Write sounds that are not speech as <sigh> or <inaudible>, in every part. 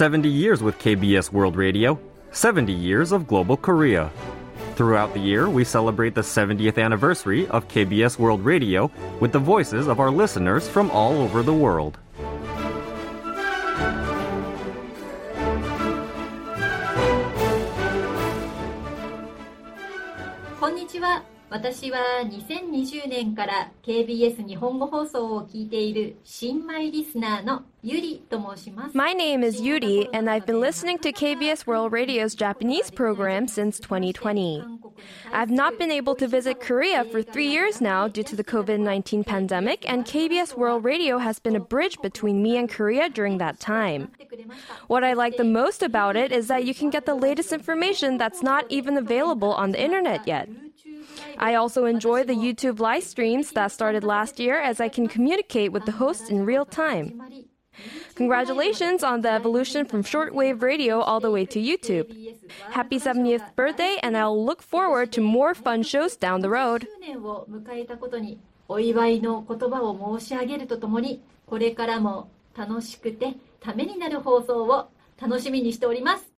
70 years with KBS World Radio, 70 years of global Korea. Throughout the year, we celebrate the 70th anniversary of KBS World Radio with the voices of our listeners from all over the world. 私は2020年から KBS 日本語放送を聞いている新米リスナーのゆりと申します。My name is Yuri and I've been listening to KBS World Radio's Japanese program since 2020. I've not been able to visit Korea for three years now due to the COVID-19 pandemic and KBS World Radio has been a bridge between me and Korea during that time. What I like the most about it is that you can get the latest information that's not even available on the internet yet. I also enjoy the YouTube live streams that started last year as I can communicate with the hosts in real time. Congratulations on the evolution from shortwave radio all the way to YouTube. Happy 70th birthday, and I'll look forward to more fun shows down the road. お祝いの言葉を申し上げるとともに、これからも楽しくてためになる放送を楽しみにしております。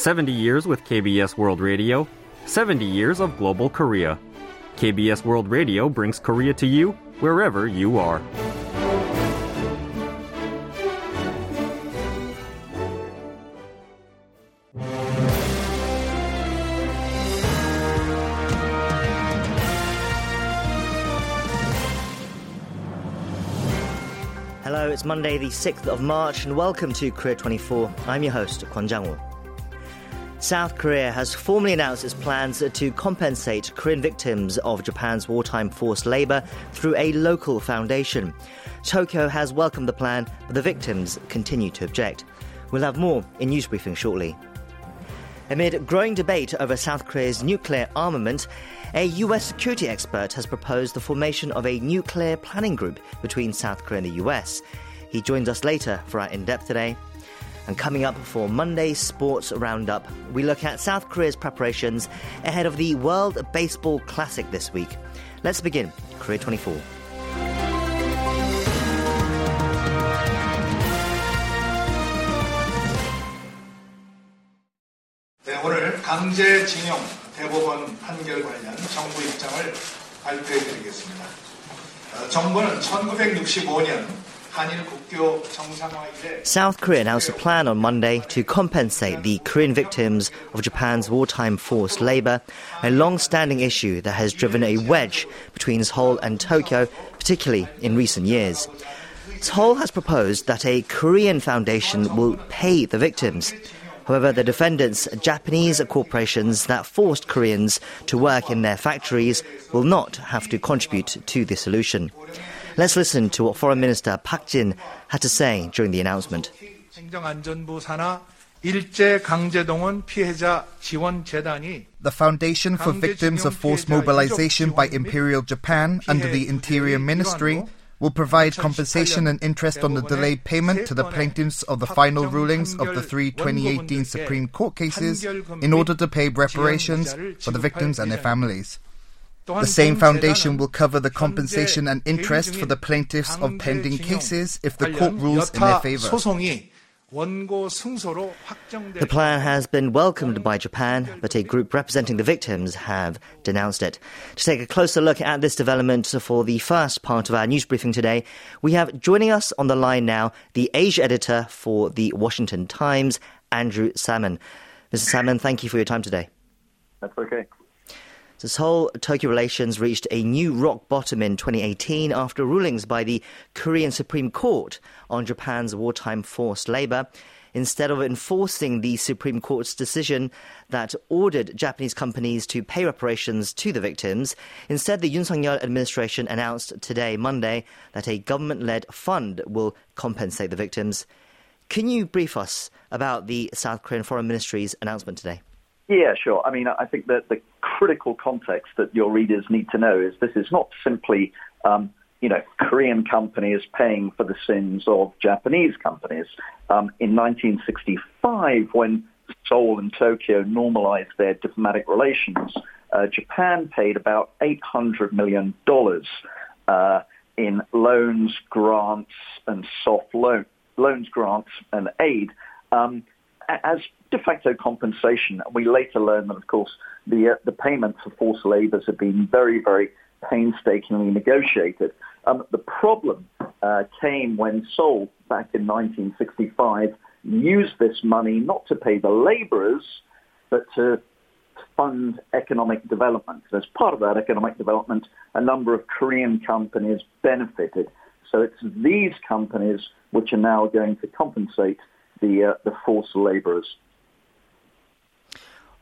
70 years with KBS World Radio, 70 years of global Korea. KBS World Radio brings Korea to you wherever you are. Hello, it's Monday, the 6th of March, and welcome to Korea 24. I'm your host, Kwon Jang-woo. South Korea has formally announced its plans to compensate Korean victims of Japan's wartime forced labor through a local foundation. Tokyo has welcomed the plan, but the victims continue to object. We'll have more in news briefing shortly. Amid growing debate over South Korea's nuclear armament, a US security expert has proposed the formation of a nuclear planning group between South Korea and the US. He joins us later for our in depth today. And coming up for Monday's Sports Roundup, we look at South Korea's preparations ahead of the World Baseball Classic this week. Let's begin Korea 24. 네, 오늘 강제징용 대법원 판결 관련 정부 입장을 발표해 드리겠습니다. 정부는 1965년 South Korea announced a plan on Monday to compensate the Korean victims of Japan's wartime forced labor, a long standing issue that has driven a wedge between Seoul and Tokyo, particularly in recent years. Seoul has proposed that a Korean foundation will pay the victims. However, the defendants, Japanese corporations that forced Koreans to work in their factories, will not have to contribute to the solution. Let's listen to what Foreign Minister Park Jin had to say during the announcement. The Foundation for Victims of Forced Mobilization by Imperial Japan under the Interior Ministry will provide compensation and interest on the delayed payment to the plaintiffs of the final rulings of the three 2018 Supreme Court cases in order to pay reparations for the victims and their families. The same foundation will cover the compensation and interest for the plaintiffs of pending cases if the court rules in their favor. The plan has been welcomed by Japan, but a group representing the victims have denounced it. To take a closer look at this development for the first part of our news briefing today, we have joining us on the line now the Asia editor for the Washington Times, Andrew Salmon. Mr. Salmon, thank you for your time today. That's okay. Seoul Tokyo relations reached a new rock bottom in 2018 after rulings by the Korean Supreme Court on Japan's wartime forced labor. Instead of enforcing the Supreme Court's decision that ordered Japanese companies to pay reparations to the victims, instead the Yoon Suk-yeol administration announced today, Monday, that a government-led fund will compensate the victims. Can you brief us about the South Korean Foreign Ministry's announcement today? Yeah, sure. I mean, I think that the critical context that your readers need to know is this is not simply, um, you know, Korean companies paying for the sins of Japanese companies. Um, in 1965, when Seoul and Tokyo normalized their diplomatic relations, uh, Japan paid about $800 million uh, in loans, grants, and soft loan, loans, grants, and aid um, as de facto compensation. We later learned that, of course, the uh, the payments for forced labours have been very, very painstakingly negotiated. Um, the problem uh, came when Seoul, back in 1965, used this money not to pay the labourers, but to fund economic development. As part of that economic development, a number of Korean companies benefited. So it's these companies which are now going to compensate the uh, the forced labourers.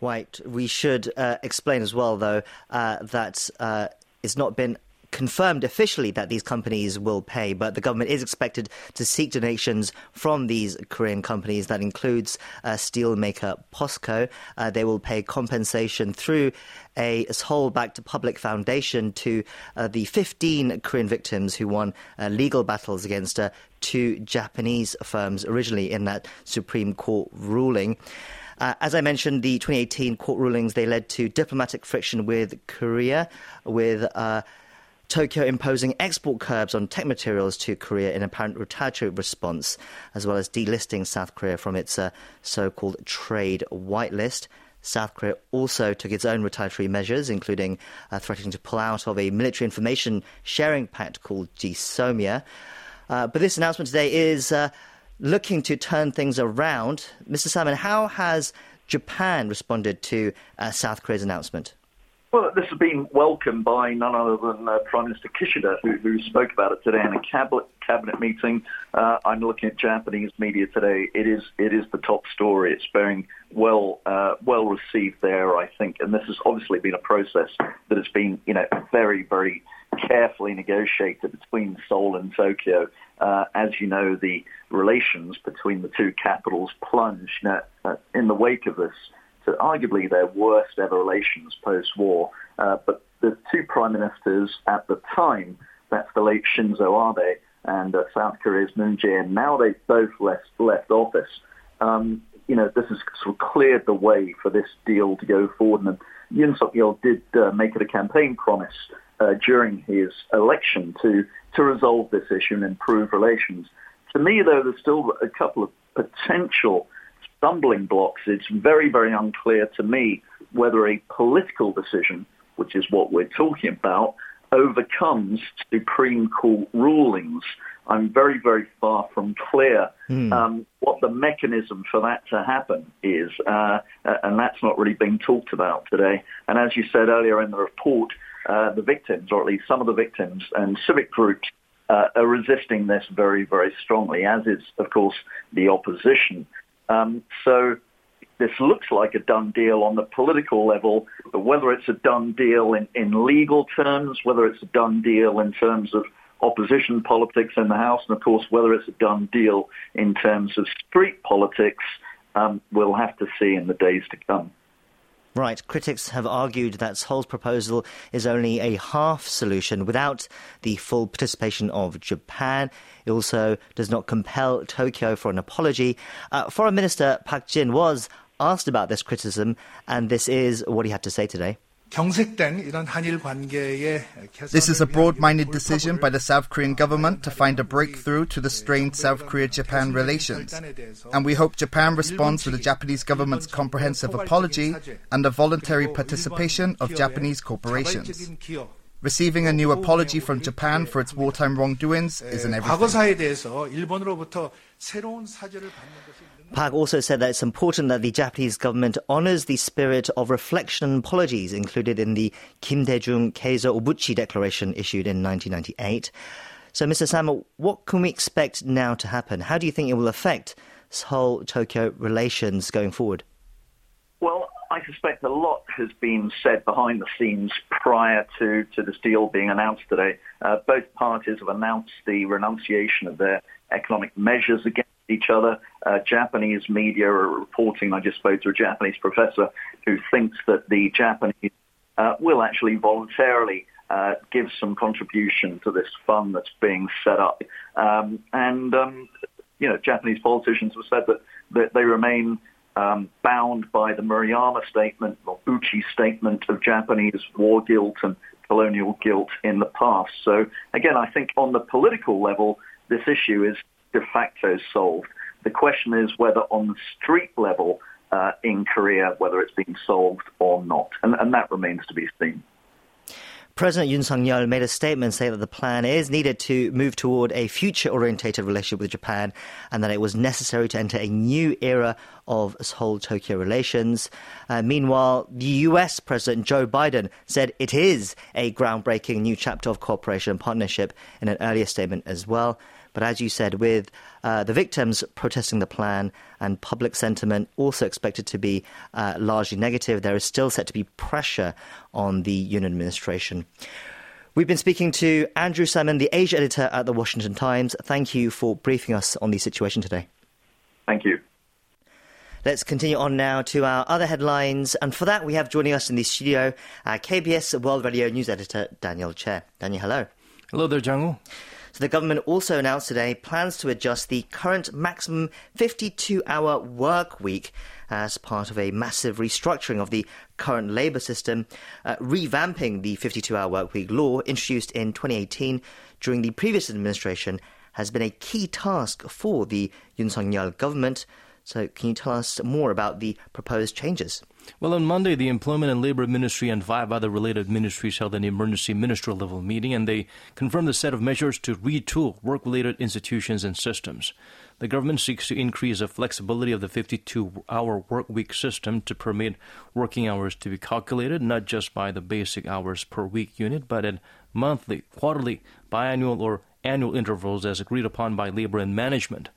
Right. We should uh, explain as well, though, uh, that uh, it's not been confirmed officially that these companies will pay, but the government is expected to seek donations from these Korean companies. That includes uh, steelmaker POSCO. Uh, they will pay compensation through a Seoul-backed public foundation to uh, the 15 Korean victims who won uh, legal battles against uh, two Japanese firms originally in that Supreme Court ruling. Uh, as I mentioned, the 2018 court rulings they led to diplomatic friction with Korea, with uh, Tokyo imposing export curbs on tech materials to Korea in apparent retaliatory response, as well as delisting South Korea from its uh, so called trade whitelist. South Korea also took its own retaliatory measures, including uh, threatening to pull out of a military information sharing pact called GSOMIA. Uh, but this announcement today is uh, looking to turn things around. Mr. Salmon, how has Japan responded to uh, South Korea's announcement? Well, this has been welcomed by none other than uh, Prime Minister Kishida, who, who, spoke about it today in a cabinet cabinet meeting. Uh, I'm looking at Japanese media today. It is it is the top story. It's being well uh, well received there, I think, and this has obviously been a process that has been you know very very carefully negotiated between Seoul and Tokyo. Uh, as you know, the relations between the two capitals plunged uh, in the wake of this arguably their worst ever relations post-war. Uh, but the two prime ministers at the time, that's the late Shinzo Abe and uh, South Korea's Moon Jae-in, now they've both left, left office. Um, you know, this has sort of cleared the way for this deal to go forward. And Yoon Suk-yeol did uh, make it a campaign promise uh, during his election to, to resolve this issue and improve relations. To me, though, there's still a couple of potential stumbling blocks, it's very, very unclear to me whether a political decision, which is what we're talking about, overcomes Supreme Court rulings. I'm very, very far from clear mm. um, what the mechanism for that to happen is, uh, and that's not really being talked about today. And as you said earlier in the report, uh, the victims, or at least some of the victims and civic groups, uh, are resisting this very, very strongly, as is, of course, the opposition. Um, so this looks like a done deal on the political level, but whether it's a done deal in, in legal terms, whether it's a done deal in terms of opposition politics in the House, and of course whether it's a done deal in terms of street politics, um, we'll have to see in the days to come. Right. Critics have argued that Seoul's proposal is only a half solution without the full participation of Japan. It also does not compel Tokyo for an apology. Uh, Foreign Minister Park Jin was asked about this criticism, and this is what he had to say today. This is a broad-minded decision by the South Korean government to find a breakthrough to the strained South Korea-Japan relations. And we hope Japan responds to the Japanese government's comprehensive apology and the voluntary participation of Japanese corporations. Receiving a new apology from Japan for its wartime wrongdoings is an everything. Park also said that it's important that the Japanese government honors the spirit of reflection and apologies included in the Kim Dae-jung Keizo Obuchi Declaration issued in 1998. So, Mr. Salmon, what can we expect now to happen? How do you think it will affect Seoul-Tokyo relations going forward? I suspect a lot has been said behind the scenes prior to, to this deal being announced today. Uh, both parties have announced the renunciation of their economic measures against each other. Uh, Japanese media are reporting, I just spoke to a Japanese professor who thinks that the Japanese uh, will actually voluntarily uh, give some contribution to this fund that's being set up. Um, and, um, you know, Japanese politicians have said that, that they remain um, bound by the Murayama statement or Uchi statement of Japanese war guilt and colonial guilt in the past. So again, I think on the political level, this issue is de facto solved. The question is whether on the street level uh, in Korea, whether it's being solved or not. And, and that remains to be seen. President Yoon Suk Yeol made a statement saying that the plan is needed to move toward a future orientated relationship with Japan and that it was necessary to enter a new era of Seoul Tokyo relations. Uh, meanwhile, the US President Joe Biden said it is a groundbreaking new chapter of cooperation and partnership in an earlier statement as well. But as you said, with uh, the victims protesting the plan and public sentiment also expected to be uh, largely negative, there is still set to be pressure on the Yoon administration. We've been speaking to Andrew Salmon, the Asia editor at the Washington Times. Thank you for briefing us on the situation today. Thank you. Let's continue on now to our other headlines. And for that, we have joining us in the studio our KBS World Radio News editor, Daniel Che. Daniel, hello. Hello there, Jang so the government also announced today plans to adjust the current maximum 52 hour work week as part of a massive restructuring of the current labour system, uh, revamping the 52 hour work week law introduced in 2018 during the previous administration has been a key task for the Yoon Suk Yeol government. So, can you tell us more about the proposed changes? Well, on Monday, the Employment and Labor Ministry and five other related ministries held an emergency ministerial level meeting, and they confirmed a set of measures to retool work related institutions and systems. The government seeks to increase the flexibility of the 52 hour work week system to permit working hours to be calculated not just by the basic hours per week unit, but at monthly, quarterly, biannual, or annual intervals as agreed upon by labor and management.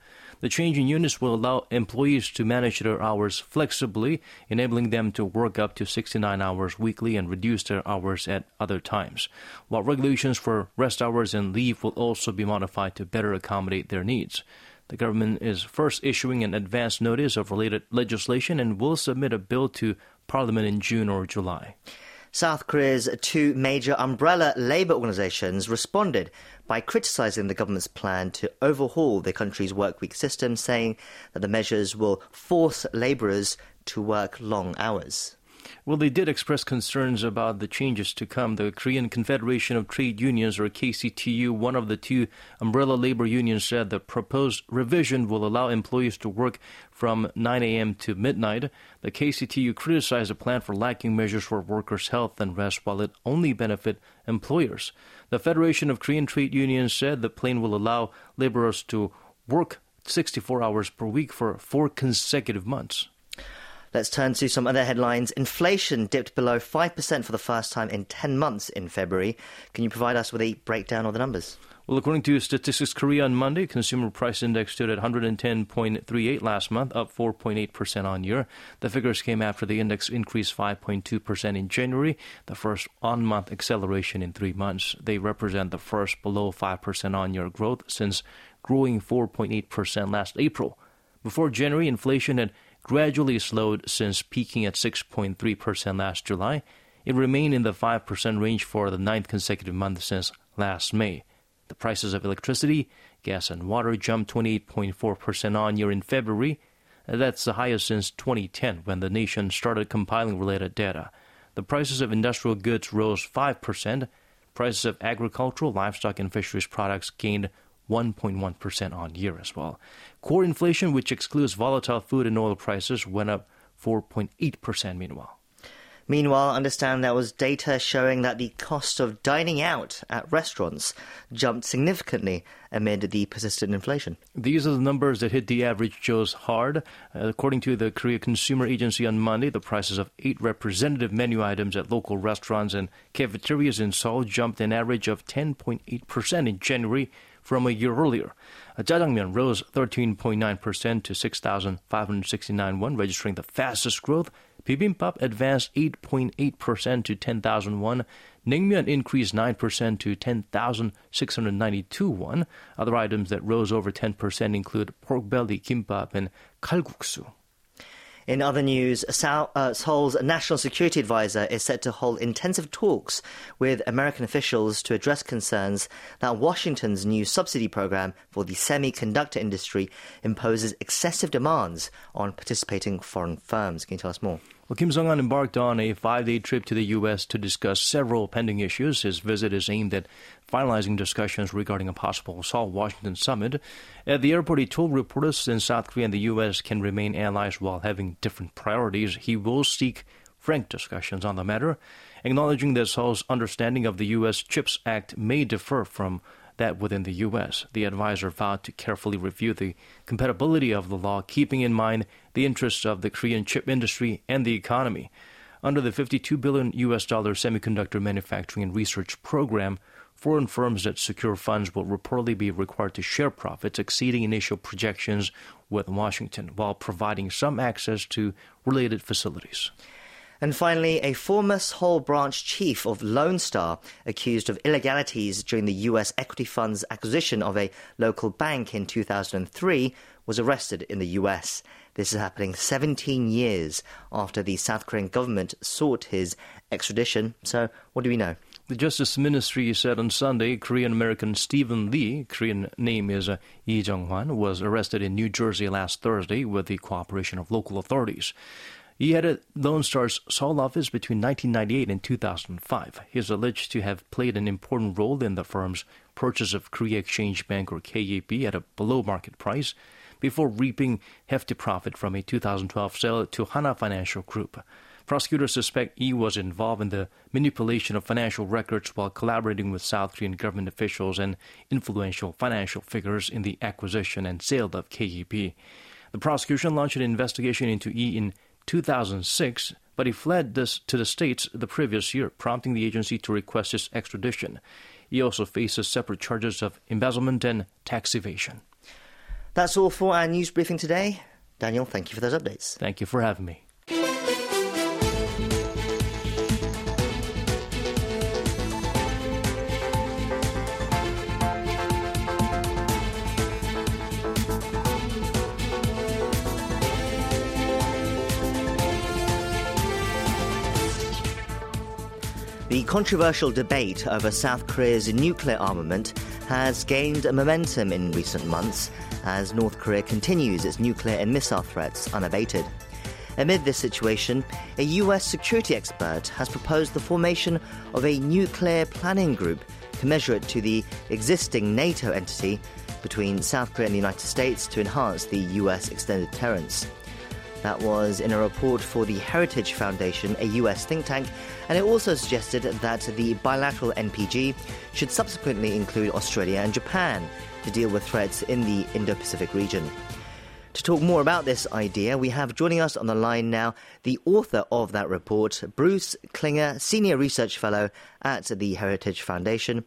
The change in units will allow employees to manage their hours flexibly, enabling them to work up to 69 hours weekly and reduce their hours at other times. While regulations for rest hours and leave will also be modified to better accommodate their needs. The government is first issuing an advance notice of related legislation and will submit a bill to Parliament in June or July. South Korea's two major umbrella labor organizations responded by criticizing the government's plan to overhaul the country's workweek system, saying that the measures will force laborers to work long hours. Well, they did express concerns about the changes to come. The Korean Confederation of Trade Unions, or KCTU, one of the two umbrella labor unions, said the proposed revision will allow employees to work from 9 a.m. to midnight. The KCTU criticized the plan for lacking measures for workers' health and rest, while it only benefit employers. The Federation of Korean Trade Unions said the plan will allow laborers to work 64 hours per week for four consecutive months. Let's turn to some other headlines. Inflation dipped below 5% for the first time in 10 months in February. Can you provide us with a breakdown of the numbers? Well, according to Statistics Korea on Monday, consumer price index stood at 110.38 last month, up 4.8% on year. The figures came after the index increased 5.2% in January, the first on month acceleration in three months. They represent the first below 5% on year growth since growing 4.8% last April. Before January, inflation had gradually slowed since peaking at 6.3% last July. It remained in the 5% range for the ninth consecutive month since last May. The prices of electricity, gas, and water jumped 28.4% on year in February. That's the highest since 2010 when the nation started compiling related data. The prices of industrial goods rose 5%. Prices of agricultural, livestock, and fisheries products gained 1.1% on year as well. Core inflation, which excludes volatile food and oil prices, went up 4.8% meanwhile. Meanwhile, understand there was data showing that the cost of dining out at restaurants jumped significantly amid the persistent inflation. These are the numbers that hit the average Joe's hard. Uh, according to the Korea Consumer Agency on Monday, the prices of eight representative menu items at local restaurants and cafeterias in Seoul jumped an average of 10.8% in January from a year earlier. Uh, Jajangmyeon rose 13.9% to 6,569 won, registering the fastest growth. Bibimbap advanced 8.8% to 10,000 won. Naengmyeon increased 9% to 10,692 won. Other items that rose over 10% include pork belly, kimbap, and kalguksu. In other news, uh, Seoul's national security advisor is set to hold intensive talks with American officials to address concerns that Washington's new subsidy program for the semiconductor industry imposes excessive demands on participating foreign firms. Can you tell us more? Well, Kim Sung-han embarked on a five-day trip to the U.S. to discuss several pending issues. His visit is aimed at finalizing discussions regarding a possible Seoul Washington summit. At the airport, he told reporters in South Korea and the U.S. can remain allies while having different priorities. He will seek frank discussions on the matter, acknowledging that Seoul's understanding of the U.S. CHIPS Act may differ from that within the U.S. The advisor vowed to carefully review the compatibility of the law, keeping in mind the interests of the Korean chip industry and the economy. Under the 52 billion US dollar semiconductor manufacturing and research program, foreign firms that secure funds will reportedly be required to share profits exceeding initial projections with Washington while providing some access to related facilities. And finally, a former Seoul branch chief of Lone Star, accused of illegalities during the U.S. equity fund's acquisition of a local bank in 2003, was arrested in the U.S. This is happening 17 years after the South Korean government sought his extradition. So, what do we know? The Justice Ministry said on Sunday Korean American Stephen Lee, Korean name is uh, Lee Jung Hwan, was arrested in New Jersey last Thursday with the cooperation of local authorities. He had a Lone Star's Seoul office between 1998 and 2005. He is alleged to have played an important role in the firm's purchase of Korea Exchange Bank or KEB at a below market price before reaping hefty profit from a 2012 sale to Hana Financial Group. Prosecutors suspect he was involved in the manipulation of financial records while collaborating with South Korean government officials and influential financial figures in the acquisition and sale of KEB. The prosecution launched an investigation into E in 2006, but he fled this, to the States the previous year, prompting the agency to request his extradition. He also faces separate charges of embezzlement and tax evasion. That's all for our news briefing today. Daniel, thank you for those updates. Thank you for having me. The controversial debate over South Korea's nuclear armament has gained momentum in recent months as North Korea continues its nuclear and missile threats unabated. Amid this situation, a US security expert has proposed the formation of a nuclear planning group commensurate to the existing NATO entity between South Korea and the United States to enhance the US extended deterrence. That was in a report for the Heritage Foundation, a US think tank, and it also suggested that the bilateral NPG should subsequently include Australia and Japan to deal with threats in the Indo Pacific region. To talk more about this idea, we have joining us on the line now the author of that report, Bruce Klingner, Senior Research Fellow at the Heritage Foundation.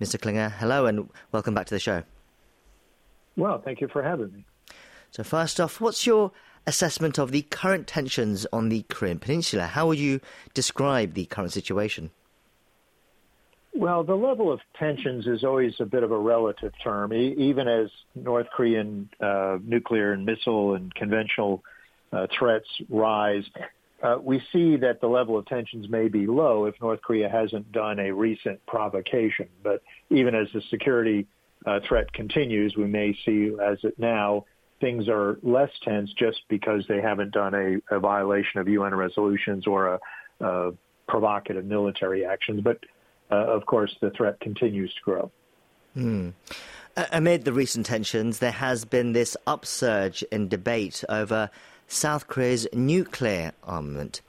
Mr. Klingner, hello and welcome back to the show. Well, thank you for having me. So, first off, what's your assessment of the current tensions on the Korean Peninsula. How would you describe the current situation? Well, the level of tensions is always a bit of a relative term, e- even as North Korean uh, nuclear and missile and conventional uh, threats rise. Uh, we see that the level of tensions may be low if North Korea hasn't done a recent provocation. But even as the security uh, threat continues, we may see, as it now, things are less tense just because they haven't done a, a violation of UN resolutions or a, a provocative military actions. But of course, the threat continues to grow. Hmm. Amid the recent tensions, there has been this upsurge in debate over South Korea's nuclear armament.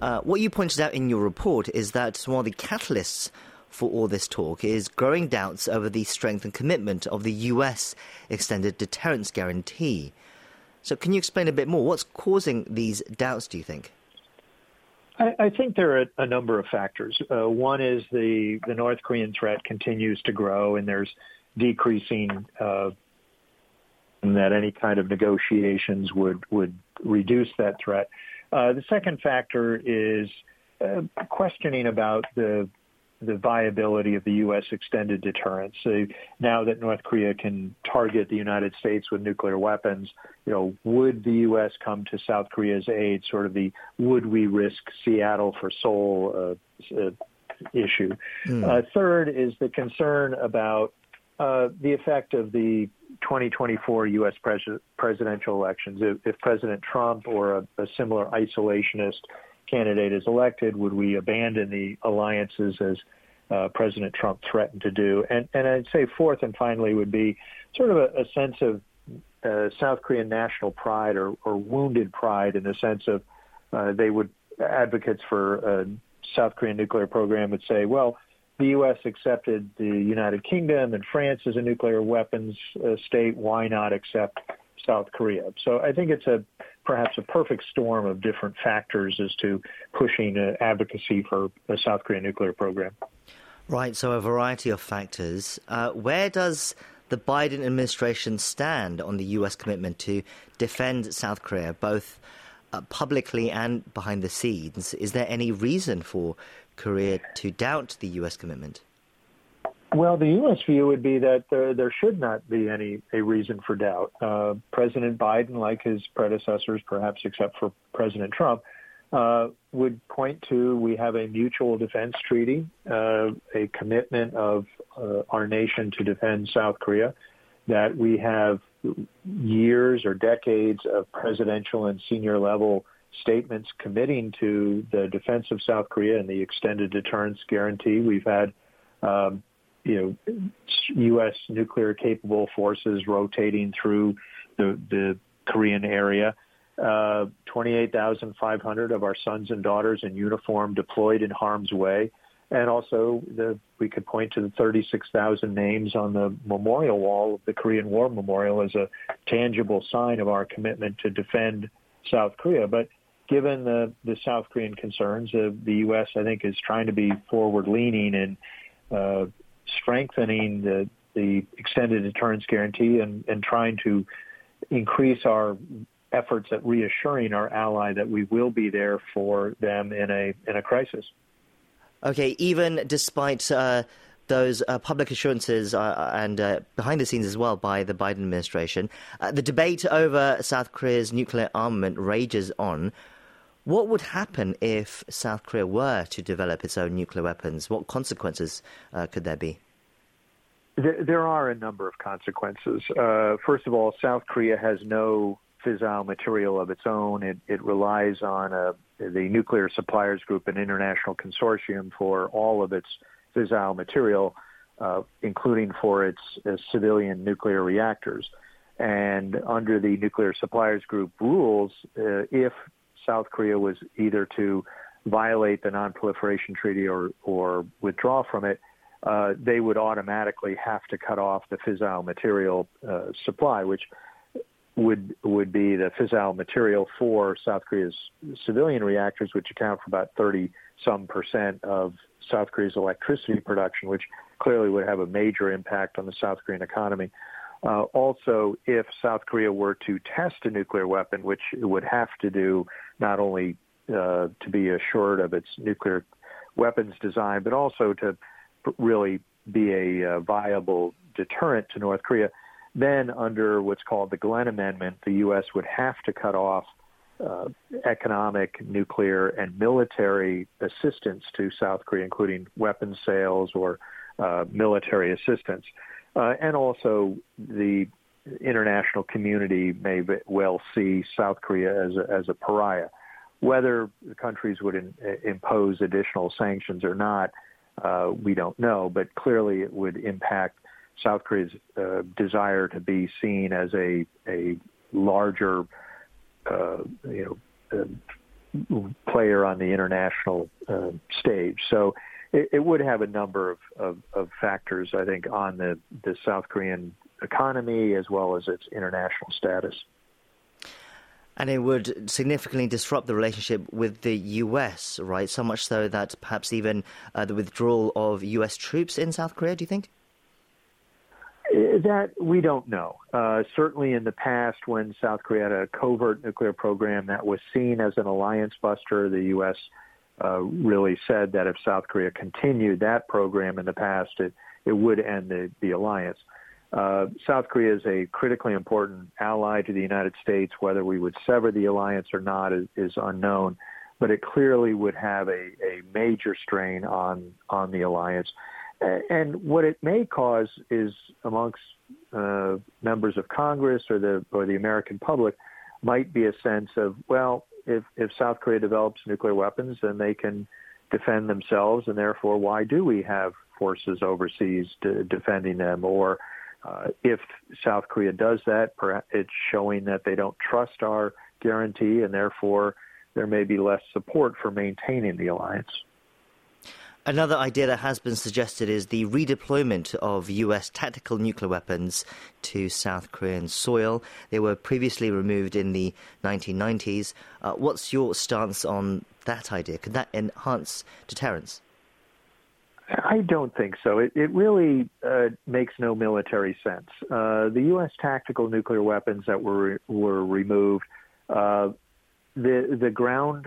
Uh, what you pointed out in your report is that one of the catalysts for all this talk is growing doubts over the strength and commitment of the US extended deterrence guarantee. So, can you explain a bit more? What's causing these doubts, do you think? I, I think there are a number of factors. Uh, one is the, the North Korean threat continues to grow, and there's decreasing uh, that any kind of negotiations would would reduce that threat. Uh, the second factor is uh, questioning about the the viability of the U.S. extended deterrence. So now that North Korea can target the United States with nuclear weapons, you know, would the U.S. come to South Korea's aid? Sort of the would we risk Seattle for Seoul uh, uh, issue. Mm. Uh, third is the concern about uh, the effect of the 2024 U.S. Pres- presidential elections, if, if, President Trump or a, a, similar isolationist candidate is elected, would we abandon the alliances as uh, President Trump threatened to do? And, and, I'd say fourth and finally would be sort of a, a sense of uh, South Korean national pride or, or, wounded pride in the sense of uh, they would advocates for a South Korean nuclear program would say, well, the U.S. accepted the United Kingdom and France as a nuclear weapons uh, state. Why not accept South Korea? So I think it's a perhaps a perfect storm of different factors as to pushing uh, advocacy for a South Korean nuclear program. Right. So a variety of factors. Uh, where does the Biden administration stand on the U.S. commitment to defend South Korea, both uh, publicly and behind the scenes? Is there any reason for Korea to doubt the U.S. commitment? Well, the U.S. view would be that there, there should not be any a reason for doubt. Uh, President Biden, like his predecessors, perhaps except for President Trump, uh, would point to we have a mutual defense treaty, uh, a commitment of uh, our nation to defend South Korea, that we have years or decades of presidential and senior level statements committing to the defense of South Korea and the extended deterrence guarantee. We've had, um, you know, U.S. nuclear capable forces rotating through the, the Korean area. Uh, 28,500 of our sons and daughters in uniform deployed in harm's way. And also, the, we could point to the 36,000 names on the memorial wall of the Korean War Memorial as a tangible sign of our commitment to defend South Korea. But given the, the South Korean concerns, uh, the U.S. I think is trying to be forward leaning and uh, strengthening the the extended deterrence guarantee and, and trying to increase our efforts at reassuring our ally that we will be there for them in a in a crisis. Okay, even despite uh, those uh, public assurances uh, and uh, behind the scenes as well by the Biden administration, uh, the debate over South Korea's nuclear armament rages on. What would happen if South Korea were to develop its own nuclear weapons? What consequences uh, could there be? There, are a number of consequences. Uh, first of all, South Korea has no fissile material of its own. It, it relies on a, uh, the Nuclear Suppliers Group, an international consortium for all of its fissile material, uh, including for its uh, civilian nuclear reactors. And under the Nuclear Suppliers Group rules, uh, if South Korea was either to violate the Non-Proliferation Treaty or, or withdraw from it, uh, they would automatically have to cut off the fissile material uh, supply, which would would be the fissile material for South Korea's civilian reactors, which account for about 30 some percent of South Korea's electricity production, which clearly would have a major impact on the South Korean economy. Uh, also, if South Korea were to test a nuclear weapon, which it would have to do not only uh, to be assured of its nuclear weapons design, but also to really be a uh, viable deterrent to North Korea, then under what's called the Glenn Amendment, the U.S. would have to cut off uh, economic, nuclear, and military assistance to South Korea, including weapons sales or uh, military assistance. Uh, and also the international community may well see South Korea as a, as a pariah. Whether the countries would in, impose additional sanctions or not, uh, we don't know, but clearly it would impact South Korea's uh, desire to be seen as a a larger, uh, you know, uh, player on the international uh, stage. So it, it, would have a number of, of, of factors, I think, on the the South Korean economy as well as its international status. And it would significantly disrupt the relationship with the US, right? So much so that perhaps even uh, the withdrawal of US troops in South Korea, do you think? Uh, that we don't know. Uh, certainly in the past, when South Korea had a covert nuclear program that was seen as an alliance buster, the U.S. Uh, really said that if South Korea continued that program in the past, it, it would end the, the alliance. Uh, South Korea is a critically important ally to the United States. Whether we would sever the alliance or not is, is unknown, but it clearly would have a, a major strain on on the alliance. And what it may cause is, amongst uh, members of Congress or the or the American public might be a sense of well, if if South Korea develops nuclear weapons, then they can defend themselves, and therefore, why do we have forces overseas defending them? Or uh, if South Korea does that, it's showing that they don't trust our guarantee, and therefore there may be less support for maintaining the alliance. Another idea that has been suggested is the redeployment of US tactical nuclear weapons to South Korean soil. They were previously removed in the 1990s. Uh, what's your stance on that idea? Could that enhance deterrence? I don't think so. It, it really uh, makes no military sense. Uh, the U.S. tactical nuclear weapons that were were removed, uh, the the ground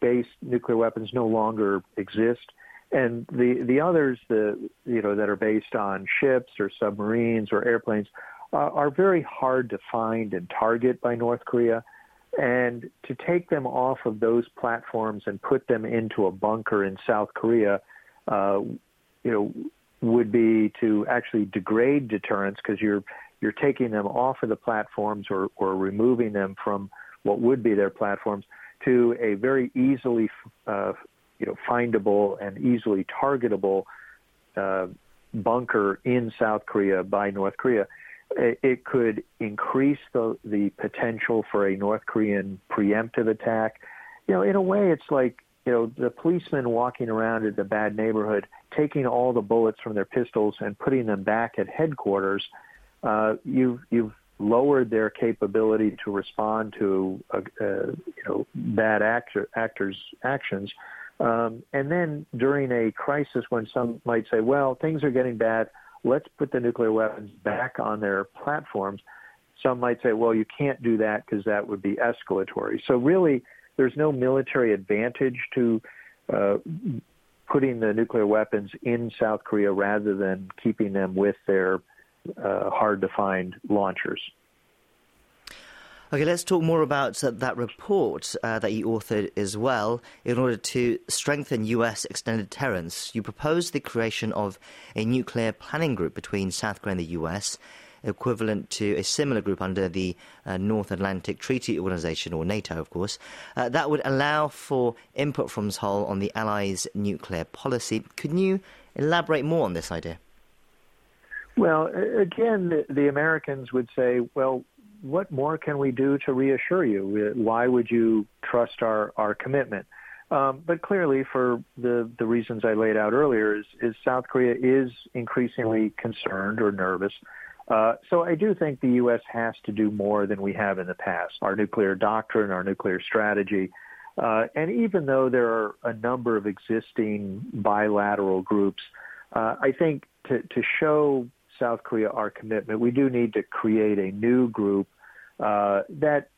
based nuclear weapons no longer exist, and the the others, the you know that are based on ships or submarines or airplanes, are very hard to find and target by North Korea. And to take them off of those platforms and put them into a bunker in South Korea uh, you know, would be to actually degrade deterrence because you're you're taking them off of the platforms or, or removing them from what would be their platforms to a very easily uh, you know findable and easily targetable uh, bunker in South Korea by North Korea. It, could increase the the potential for a North Korean preemptive attack. You know, in a way, it's like you know, the policemen walking around in the bad neighborhood, taking all the bullets from their pistols and putting them back at headquarters, uh, you've you've lowered their capability to respond to uh, uh, you know bad actor, actors' actions. Um, and then during a crisis, when some might say, "Well, things are getting bad," let's put the nuclear weapons back on their platforms. Some might say, "Well, you can't do that because that would be escalatory." So really there's no military advantage to uh, putting the nuclear weapons in South Korea rather than keeping them with their uh, hard to find launchers. Okay, let's talk more about uh, that report uh, that you authored as well. In order to strengthen U.S. extended deterrence, you proposed the creation of a nuclear planning group between South Korea and the U.S equivalent to a similar group under the uh, North Atlantic Treaty Organization, or NATO, of course, uh, that would allow for input from Seoul on the Allies' nuclear policy. Could you elaborate more on this idea? Well, again, the, Americans would say, well, what more can we do to reassure you? Why would you trust our, our commitment? Um, but clearly, for the, the reasons I laid out earlier, is, is South Korea is increasingly concerned or nervous uh, so I do think the U.S. has to do more than we have in the past. Our nuclear doctrine, our nuclear strategy, uh, and even though there are a number of existing bilateral groups, uh, I think to, to show South Korea our commitment, we do need to create a new group uh, that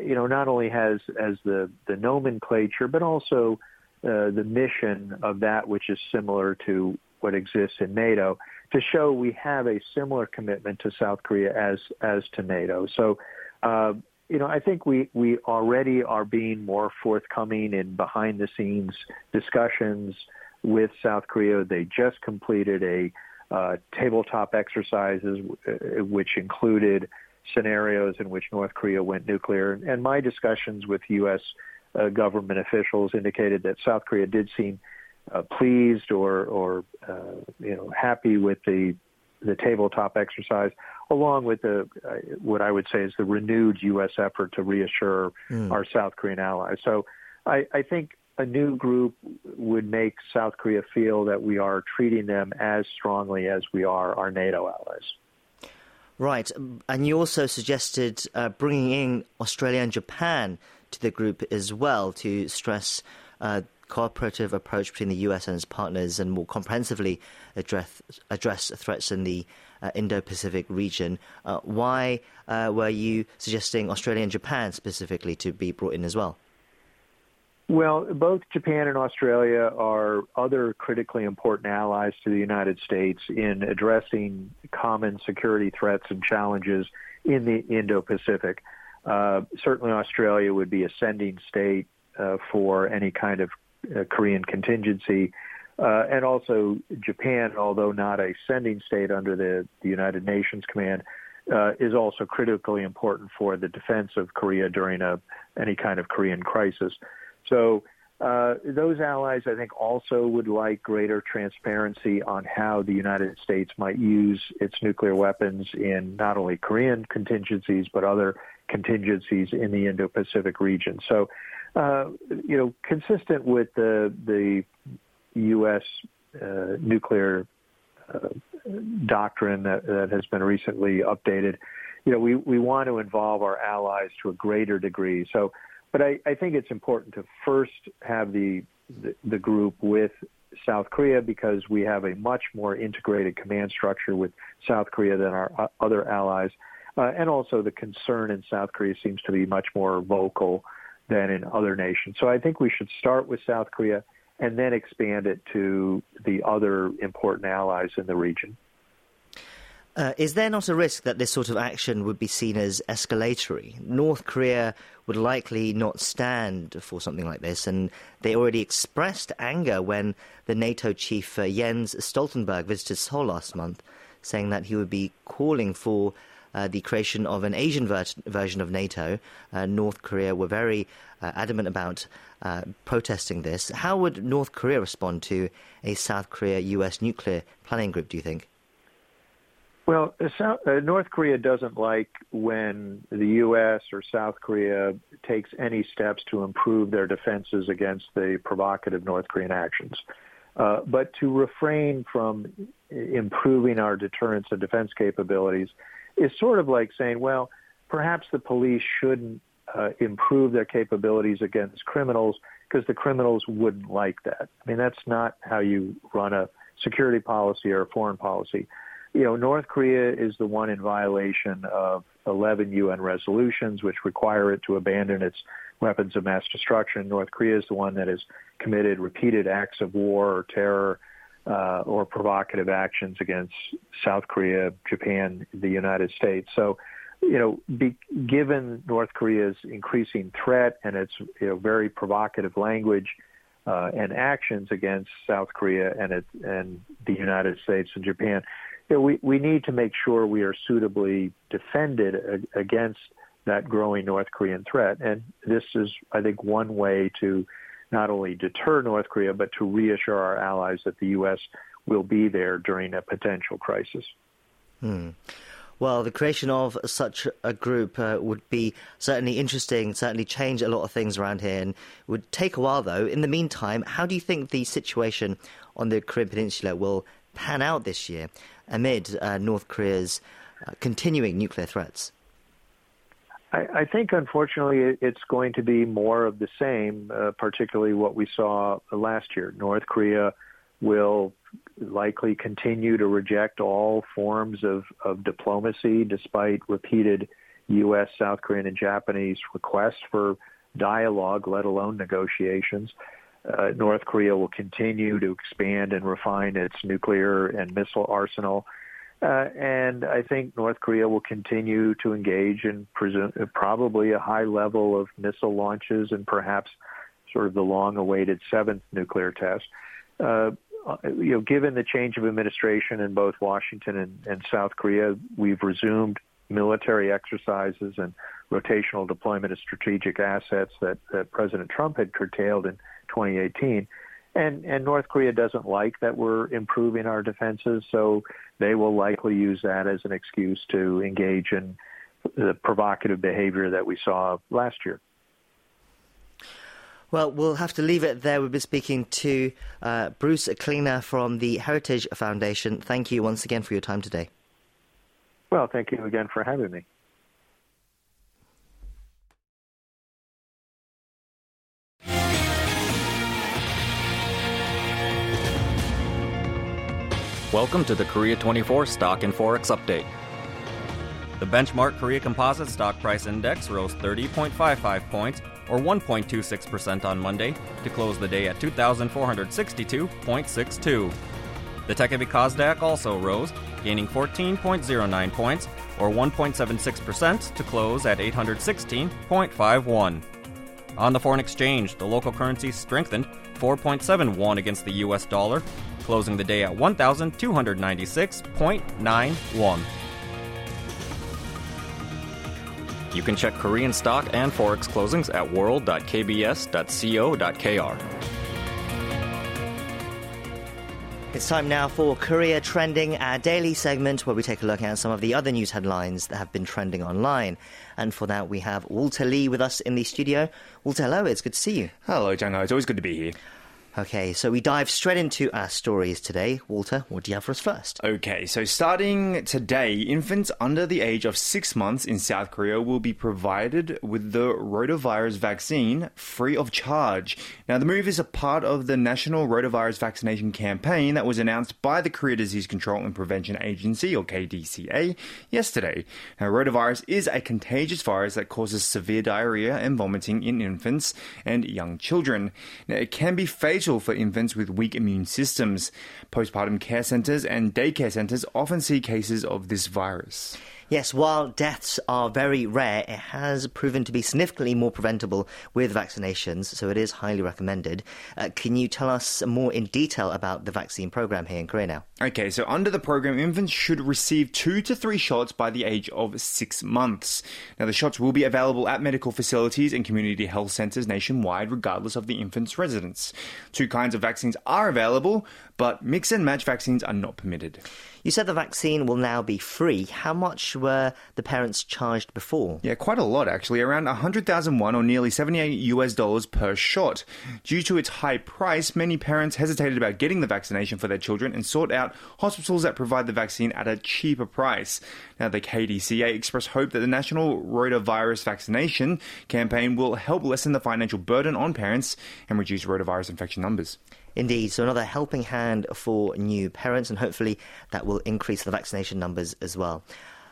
you know not only has as the the nomenclature, but also uh, the mission of that which is similar to what exists in NATO to show we have a similar commitment to South Korea as as to NATO. So, uh, you know, I think we we already are being more forthcoming in behind the scenes discussions with South Korea. They just completed a uh, tabletop exercises uh, which included scenarios in which North Korea went nuclear, and my discussions with U.S. Uh, government officials indicated that South Korea did seem uh, pleased or or uh, you know happy with the the tabletop exercise, along with the uh, what I would say is the renewed U.S. effort to reassure mm. our South Korean allies. So I, I think a new group would make South Korea feel that we are treating them as strongly as we are our NATO allies. Right, and you also suggested uh, bringing in Australia and Japan to the group as well to stress uh, cooperative approach between the US and its partners and more comprehensively address, address threats in the uh, Indo Pacific region. Uh, why uh, were you suggesting Australia and Japan specifically to be brought in as well? Well, both Japan and Australia are other critically important allies to the United States in addressing common security threats and challenges in the Indo Pacific. Uh, certainly, Australia would be a sending state uh, for any kind of Korean contingency. Uh, and also Japan, although not a sending state under the, the United Nations command, uh, is also critically important for the defense of Korea during a any kind of Korean crisis. So uh, those allies, I think, also would like greater transparency on how the United States might use its nuclear weapons in not only Korean contingencies but other contingencies in the Indo-Pacific region. So, uh, you know, consistent with the the U.S. Uh, nuclear uh, doctrine that, that has been recently updated, you know, we, we want to involve our allies to a greater degree. So, but I, I think it's important to first have the, the, the group with South Korea because we have a much more integrated command structure with South Korea than our uh, other allies. Uh, and also the concern in South Korea seems to be much more vocal than in other nations. So I think we should start with South Korea and then expand it to the other important allies in the region. Uh, is there not a risk that this sort of action would be seen as escalatory? North Korea would likely not stand for something like this, and they already expressed anger when the NATO chief uh, Jens Stoltenberg visited Seoul last month, saying that he would be calling for uh, the creation of an Asian ver- version of NATO. Uh, North Korea were very uh, adamant about uh, protesting this. How would North Korea respond to a South Korea US nuclear planning group, do you think? Well, South, North Korea doesn't like when the U.S. or South Korea takes any steps to improve their defenses against the provocative North Korean actions. Uh, but to refrain from improving our deterrence and defense capabilities is sort of like saying, well, perhaps the police shouldn't uh, improve their capabilities against criminals because the criminals wouldn't like that. I mean, that's not how you run a security policy or a foreign policy you know, North Korea is the one in violation of 11 UN resolutions which require it to abandon its weapons of mass destruction. North Korea is the one that has committed repeated acts of war or terror uh, or provocative actions against South Korea, Japan, the United States. So, you know, be, given North Korea's increasing threat and its you know, very provocative language uh, and actions against South Korea and it, and the United States and Japan, you know, we, we need to make sure we are suitably defended against that growing North Korean threat. And this is, I think, one way to not only deter North Korea, but to reassure our allies that the U.S. will be there during a potential crisis. Hmm. Well, the creation of such a group uh, would be certainly interesting, certainly change a lot of things around here, and would take a while, though. In the meantime, how do you think the situation on the Korean Peninsula will pan out this year? amid uh, North Korea's uh, continuing nuclear threats? I, I, think, unfortunately, it's going to be more of the same, uh, particularly what we saw last year. North Korea will likely continue to reject all forms of, of diplomacy despite repeated U.S., South Korean, and Japanese requests for dialogue, let alone negotiations. Uh, North Korea will continue to expand and refine its nuclear and missile arsenal. Uh, and I think North Korea will continue to engage in presume, probably a high level of missile launches and perhaps sort of the long-awaited seventh nuclear test. Uh, you know, given the change of administration in both Washington and, and South Korea, we've resumed military exercises and rotational deployment of strategic assets that, that President Trump had curtailed in 2018. And, and North Korea doesn't like that we're improving our defenses, so they will likely use that as an excuse to engage in the provocative behavior that we saw last year. Well, we'll have to leave it there. We'll be speaking to uh, Bruce Klingner from the Heritage Foundation. Thank you once again for your time today. Well, thank you again for having me. Welcome to the Korea 24 Stock and Forex Update. The benchmark Korea Composite Stock Price Index rose 30.55 points, or 1.26% on Monday, to close the day at 2,462.62. The Tekebe Kosdaq also rose, gaining 14.09 points, or 1.76%, to close at 816.51. On the foreign exchange, the local currency strengthened 4.71 against the US dollar, closing the day at 1,296.91. You can check Korean stock and forex closings at world.kbs.co.kr. It's time now for Korea Trending, our daily segment where we take a look at some of the other news headlines that have been trending online. And for that, we have Walter Lee with us in the studio. Walter, hello, it's good to see you. Hello, Jang It's always good to be here. Okay, so we dive straight into our stories today. Walter, what do you have for us first? Okay, so starting today, infants under the age of six months in South Korea will be provided with the rotavirus vaccine free of charge. Now, the move is a part of the National Rotavirus Vaccination Campaign that was announced by the Korea Disease Control and Prevention Agency, or KDCA, yesterday. Now, rotavirus is a contagious virus that causes severe diarrhea and vomiting in infants and young children. Now, it can be fatal for infants with weak immune systems. Postpartum care centers and daycare centers often see cases of this virus. Yes, while deaths are very rare, it has proven to be significantly more preventable with vaccinations, so it is highly recommended. Uh, can you tell us more in detail about the vaccine program here in Korea now? Okay, so under the program, infants should receive two to three shots by the age of six months. Now, the shots will be available at medical facilities and community health centers nationwide, regardless of the infant's residence. Two kinds of vaccines are available, but mix and match vaccines are not permitted. You said the vaccine will now be free. How much were the parents charged before? Yeah, quite a lot actually, around 100,000 won or nearly 78 US dollars per shot. Due to its high price, many parents hesitated about getting the vaccination for their children and sought out hospitals that provide the vaccine at a cheaper price. Now, the KDCA expressed hope that the National Rotavirus Vaccination campaign will help lessen the financial burden on parents and reduce rotavirus infection numbers. Indeed, so another helping hand for new parents, and hopefully that will increase the vaccination numbers as well.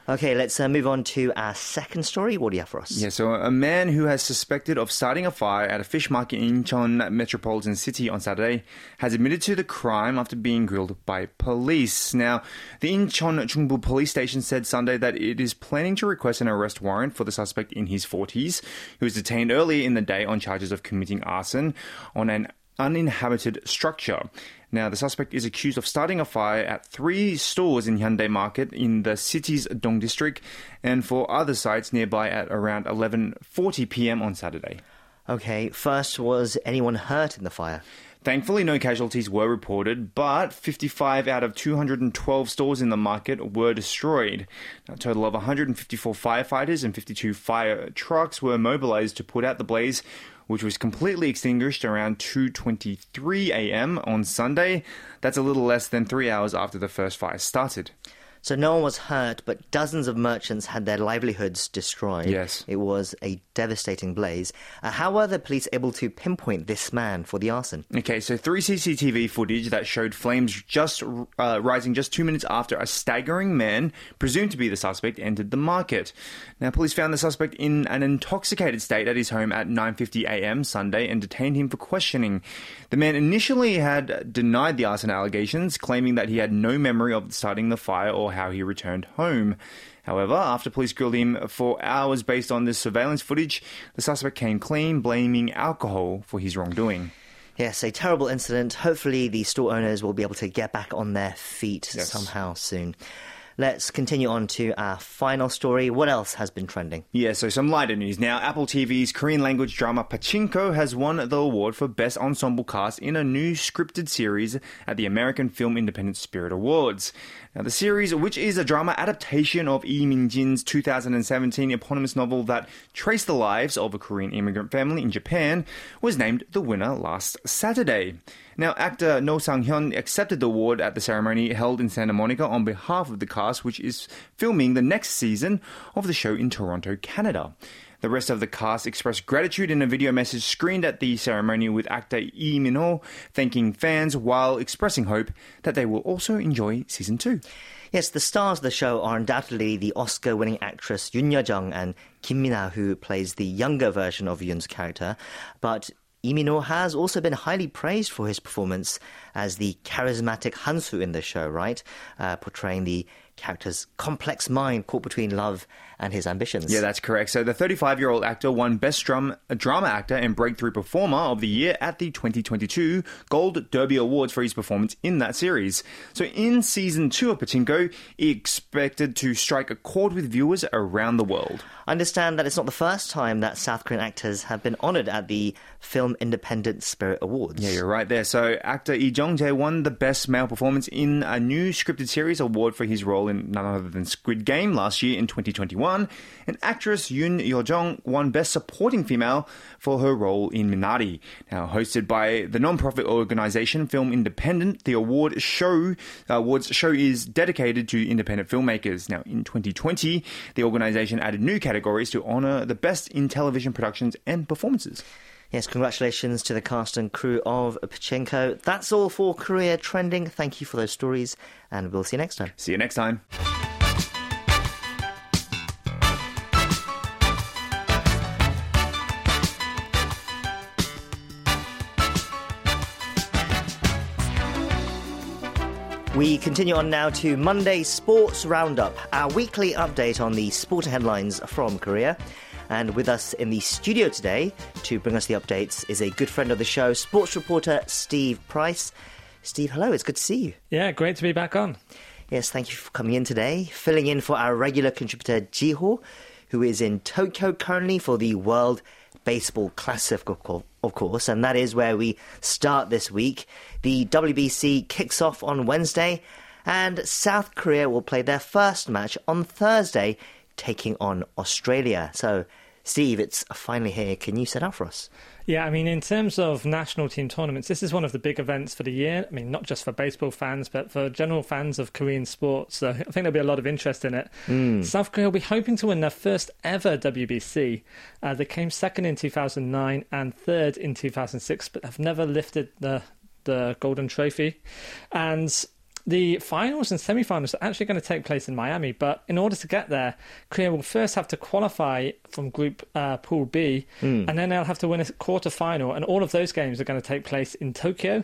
Okay, let's uh, move on to our second story. What do you have for us? Yeah, so a man who has suspected of starting a fire at a fish market in Incheon metropolitan city on Saturday has admitted to the crime after being grilled by police. Now, the Incheon Chungbu police station said Sunday that it is planning to request an arrest warrant for the suspect in his 40s, who was detained earlier in the day on charges of committing arson on an uninhabited structure. Now, the suspect is accused of starting a fire at three stores in Hyundai Market in the city's Dong district and for other sites nearby at around 11:40 p.m. on Saturday. Okay, first was anyone hurt in the fire? Thankfully, no casualties were reported, but 55 out of 212 stores in the market were destroyed. A total of 154 firefighters and 52 fire trucks were mobilized to put out the blaze, which was completely extinguished around 2:23 a.m. on Sunday. That's a little less than 3 hours after the first fire started. So no one was hurt, but dozens of merchants had their livelihoods destroyed. Yes. It was a devastating blaze. Uh, how were the police able to pinpoint this man for the arson? Okay, so three CCTV footage that showed flames just uh, rising just two minutes after a staggering man, presumed to be the suspect, entered the market. Now, police found the suspect in an intoxicated state at his home at 9:50 a.m. Sunday and detained him for questioning. The man initially had denied the arson allegations, claiming that he had no memory of starting the fire or how he returned home. However, after police grilled him for hours based on this surveillance footage, the suspect came clean, blaming alcohol for his wrongdoing. Yes, a terrible incident. Hopefully, the store owners will be able to get back on their feet Yes. somehow soon. Let's continue on to our final story. What else has been trending? Yeah, so some lighter news. Now, Apple TV's Korean language drama Pachinko has won the award for Best Ensemble Cast in a new scripted series at the American Film Independent Spirit Awards. Now, the series, which is a drama adaptation of Lee Min-jin's 2017 eponymous novel that traced the lives of a Korean immigrant family in Japan, was named the winner last Saturday. Now, actor No Sang-hyun accepted the award at the ceremony held in Santa Monica on behalf of the cast, which is filming the next season of the show in Toronto, Canada. The rest of the cast expressed gratitude in a video message screened at the ceremony with actor Lee Min-ho thanking fans while expressing hope that they will also enjoy season 2. Yes, the stars of the show are undoubtedly the Oscar winning actress Yoon Ye-jung and Kim Min-ha, who plays the younger version of Yoon's character. But Lee Min-ho has also been highly praised for his performance as the charismatic Hansu in the show, right? Uh, portraying the character's complex mind caught between love and his ambitions. Yeah, that's correct. So the 35 year old actor won Best Drum, Drama Actor and Breakthrough Performer of the Year at the 2022 Gold Derby Awards for his performance in that series. So in season two of Pachinko, he expected to strike a chord with viewers around the world. I understand that it's not the first time that South Korean actors have been honored at the Film Independent Spirit Awards. Yeah, you're right there. So actor Lee Jung-jae won the Best Male Performance in a New Scripted Series award for his role in none other than Squid Game last year in 2021. And actress Yoon Yo-jung won Best Supporting Female for her role in Minari. Now, hosted by the non-profit organization Film Independent, the award show uh, awards show is dedicated to independent filmmakers. Now, in 2020, the organization added new categories to honor the best in television productions and performances. Yes, congratulations to the cast and crew of Pachinko. That's all for Korea Trending. Thank you for those stories, and we'll see you next time. See you next time. We continue on now to Monday Sports Roundup, our weekly update on the sport headlines from Korea. And with us in the studio today to bring us the updates is a good friend of the show, sports reporter Steve Price. Steve, hello, it's good to see you. Yeah, great to be back on. Yes, thank you for coming in today, filling in for our regular contributor Jiho, who is in Tokyo currently for the World Baseball Classic, of course, and that is where we start this week. The WBC kicks off on Wednesday, and South Korea will play their first match on Thursday, taking on Australia. So, Steve, it's finally here. Can you set out for us? Yeah, I mean, in terms of national team tournaments, this is one of the big events for the year. I mean, not just for baseball fans, but for general fans of Korean sports. So I think there'll be a lot of interest in it. Mm. South Korea will be hoping to win their first ever WBC. Uh, they came second in 2009 and third in 2006, but have never lifted the the golden trophy. And the finals and semi-finals are actually going to take place in Miami, but in order to get there, Korea will first have to qualify from Group uh, Pool B, mm. and then they'll have to win a quarter final, and all of those games are going to take place in Tokyo,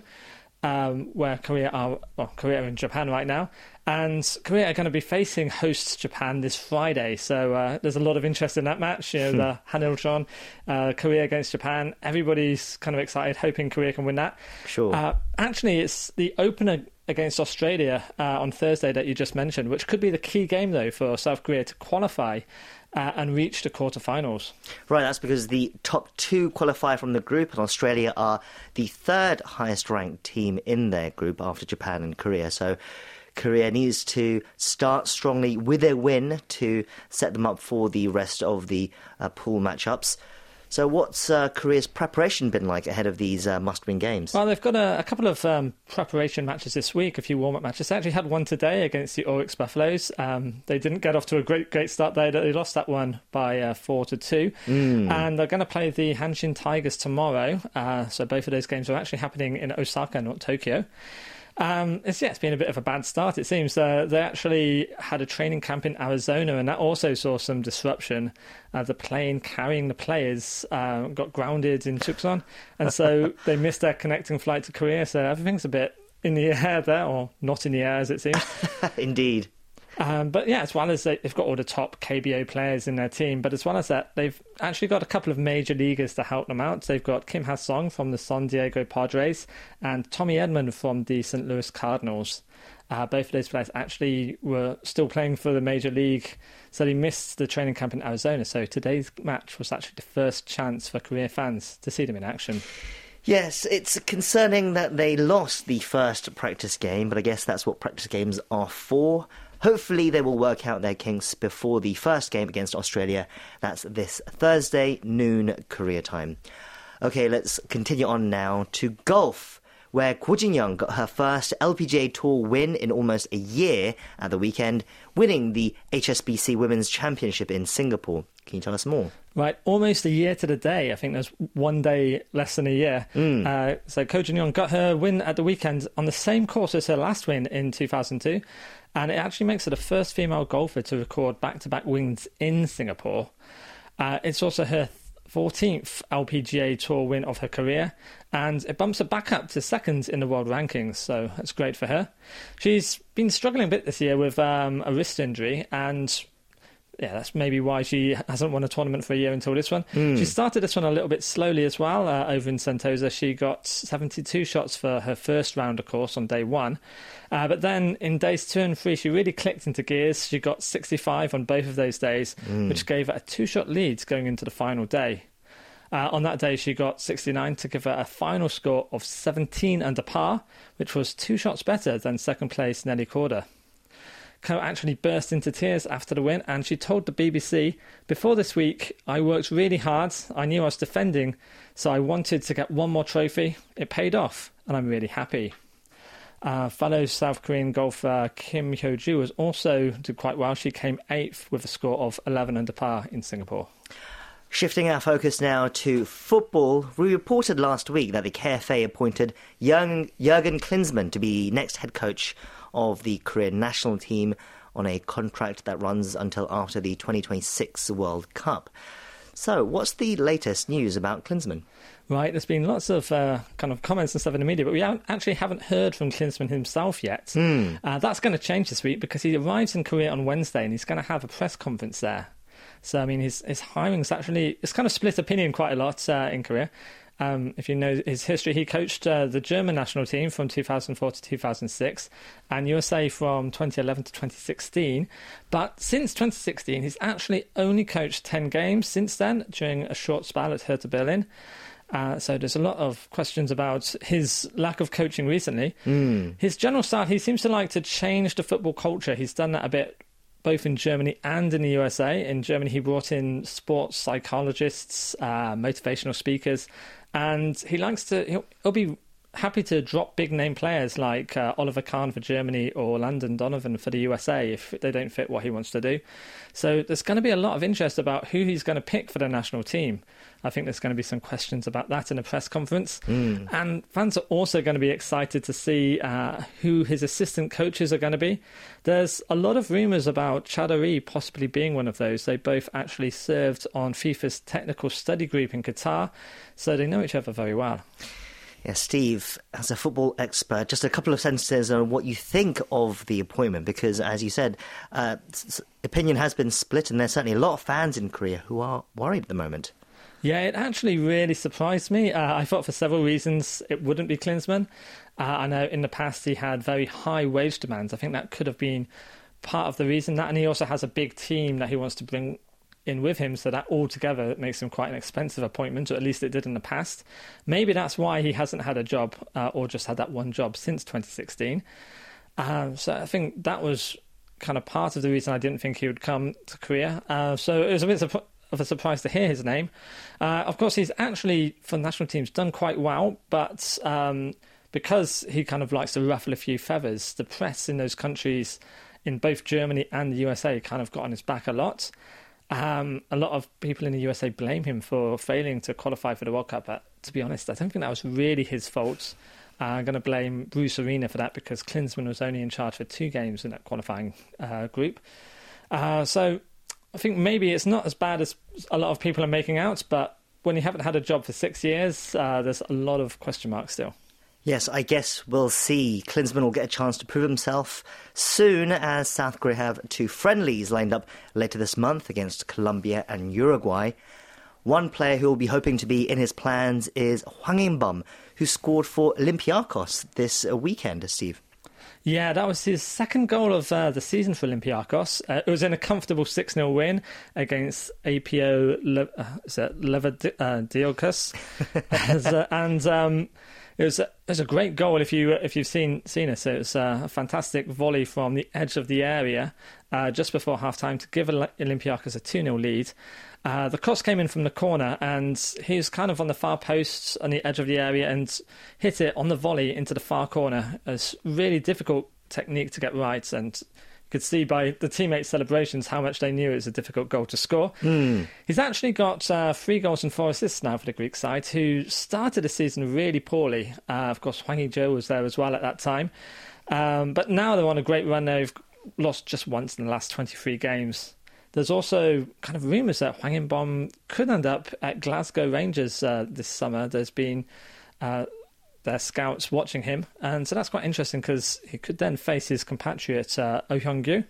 um, where Korea are well, Korea and Japan right now, and Korea are going to be facing hosts Japan this Friday. So uh, there's a lot of interest in that match. You know, the Hanilcheon, uh, Korea against Japan. Everybody's kind of excited, hoping Korea can win that. Sure. Uh, actually, it's the opener against Australia uh, on Thursday that you just mentioned, which could be the key game, though, for South Korea to qualify uh, and reach the quarterfinals. Right, that's because the top two qualify from the group, and Australia are the third highest ranked team in their group after Japan and Korea. So Korea needs to start strongly with a win to set them up for the rest of the uh, pool matchups. So, what's uh, Korea's preparation been like ahead of these uh, must-win games? Well, they've got a, a couple of um, preparation matches this week, a few warm-up matches. They actually had one today against the Orix Buffaloes. Um, they didn't get off to a great, great start. there. they lost that one by uh, four to two, mm. and they're going to play the Hanshin Tigers tomorrow. Uh, so, both of those games are actually happening in Osaka, not Tokyo. Um, it's, yeah, it's been a bit of a bad start, it seems. Uh, they actually had a training camp in Arizona, and that also saw some disruption. Uh, the plane carrying the players uh, got grounded in Tucson, and so <laughs> they missed their connecting flight to Korea. So everything's a bit in the <laughs> air there, or not in the air, as it seems. <laughs> Indeed. Um, but yeah, as well as they've got all the top KBO players in their team, but as well as that, they've actually got a couple of major leaguers to help them out. They've got Kim Ha Sung from the San Diego Padres and Tommy Edman from the St. Louis Cardinals. Uh, both of those players actually were still playing for the major league, so they missed the training camp in Arizona. So today's match was actually the first chance for Korea fans to see them in action. Yes, it's concerning that they lost the first practice game, but I guess that's what practice games are for. Hopefully, they will work out their kinks before the first game against Australia. That's this Thursday, noon Korea time. Okay, let's continue on now to golf, where Ko Jin-young got her first LPGA Tour win in almost a year at the weekend, winning the HSBC Women's Championship in Singapore. Can you tell us more? Right, almost a year to the day. I think there's one day less than a year. Mm. Uh, so Ko Jin-young got her win at the weekend on the same course as her last win in 2002 and it actually makes her the first female golfer to record back to back wins in Singapore. Uh, it's also her th- 14th LPGA Tour win of her career, and it bumps her back up to second in the world rankings, so that's great for her. She's been struggling a bit this year with um, a wrist injury, and yeah, that's maybe why she hasn't won a tournament for a year until this one. Mm. She started this one a little bit slowly as well. Uh, over in Sentosa, she got 72 shots for her first round, of course, on day one. Uh, but then in days two and three, she really clicked into gears. She got 65 on both of those days, mm. which gave her a two shot lead going into the final day. Uh, on that day, she got 69 to give her a final score of 17 under par, which was two shots better than second place Nelly Korda. Ko actually burst into tears after the win, and she told the BBC, Before this week, I worked really hard. I knew I was defending, so I wanted to get one more trophy. It paid off, and I'm really happy. Uh, fellow South Korean golfer Kim Hyo Joo was also did quite well. She came eighth with a score of 11 under par in Singapore. Shifting our focus now to football, we reported last week that the KFA appointed young Jurgen Klinsmann to be next head coach of the Korean national team on a contract that runs until after the 2026 World Cup. So, what's the latest news about Klinsmann? Right, there's been lots of uh, kind of comments and stuff in the media, but we actually haven't heard from Klinsmann himself yet. Mm. Uh, that's going to change this week because he arrives in Korea on Wednesday and he's going to have a press conference there. So, I mean, his, his hiring's actually, it's kind of split opinion quite a lot uh, in Korea. Um, if you know his history, he coached uh, the German national team from 2004 to 2006 and USA from 2011 to 2016. But since 2016, he's actually only coached 10 games since then during a short spell at Hertha Berlin. Uh, so there's a lot of questions about his lack of coaching recently. Mm. His general style, he seems to like to change the football culture. He's done that a bit both in Germany and in the USA. In Germany, he brought in sports psychologists, uh, motivational speakers, and he likes to. He'll, he'll be happy to drop big name players like uh, Oliver Kahn for Germany or Landon Donovan for the USA if they don't fit what he wants to do. So there's going to be a lot of interest about who he's going to pick for the national team. I think there's going to be some questions about that in a press conference. Mm. And fans are also going to be excited to see uh, who his assistant coaches are going to be. There's a lot of rumours about Cha Du-ri possibly being one of those. They both actually served on FIFA's technical study group in Qatar, so they know each other very well. Yeah, Steve, as a football expert, just a couple of sentences on what you think of the appointment, because as you said, uh, opinion has been split, and there's certainly a lot of fans in Korea who are worried at the moment. Yeah, it actually really surprised me. Uh, I thought for several reasons it wouldn't be Klinsmann. Uh, I know in the past he had very high wage demands. I think that could have been part of the reason that, and he also has a big team that he wants to bring in with him, so that altogether makes him quite an expensive appointment, or at least it did in the past. Maybe that's why he hasn't had a job uh, or just had that one job since 2016. Uh, so I think that was kind of part of the reason I didn't think he would come to Korea. Uh, so it was a bit of a surprise to hear his name. Uh, of course, he's actually for the national teams done quite well, but um, because he kind of likes to ruffle a few feathers, the press in those countries, in both Germany and the USA, kind of got on his back a lot. Um, a lot of people in the USA blame him for failing to qualify for the World Cup, but to be honest, I don't think that was really his fault. Uh, I'm going to blame Bruce Arena for that because Klinsmann was only in charge for two games in that qualifying uh, group. Uh, so I think maybe it's not as bad as a lot of people are making out, but when you haven't had a job for six years, uh, there's a lot of question marks still. Yes, I guess we'll see. Klinsmann will get a chance to prove himself soon as South Korea have two friendlies lined up later this month against Colombia and Uruguay. One player who will be hoping to be in his plans is Hwang In-beom, who scored for Olympiacos this weekend, Steve. Yeah, that was his second goal of uh, the season for Olympiacos. Uh, it was in a comfortable 6 0 win against APO Le- uh, Levadiakos. <laughs> <laughs> Uh, and um, it was a, it was a great goal if you if you've seen seen it. So it was a fantastic volley from the edge of the area uh, just before half time to give Olympiacos a 2 0 lead. Uh, the cross came in from the corner, and he was kind of on the far post on the edge of the area and hit it on the volley into the far corner. It's really difficult technique to get right, and could see by the teammates' celebrations how much they knew it was a difficult goal to score. Mm. He's actually got uh, three goals and four assists now for the Greek side, who started the season really poorly. Uh, of course, Hwang Ui-jo was there as well at that time. Um, but now they're on a great run. They've lost just once in the last 23 games. There's also kind of rumours that Hwang In-beom could end up at Glasgow Rangers uh, this summer. There's been uh, their scouts watching him, and so that's quite interesting because he could then face his compatriot uh, Oh Hyung-gyu.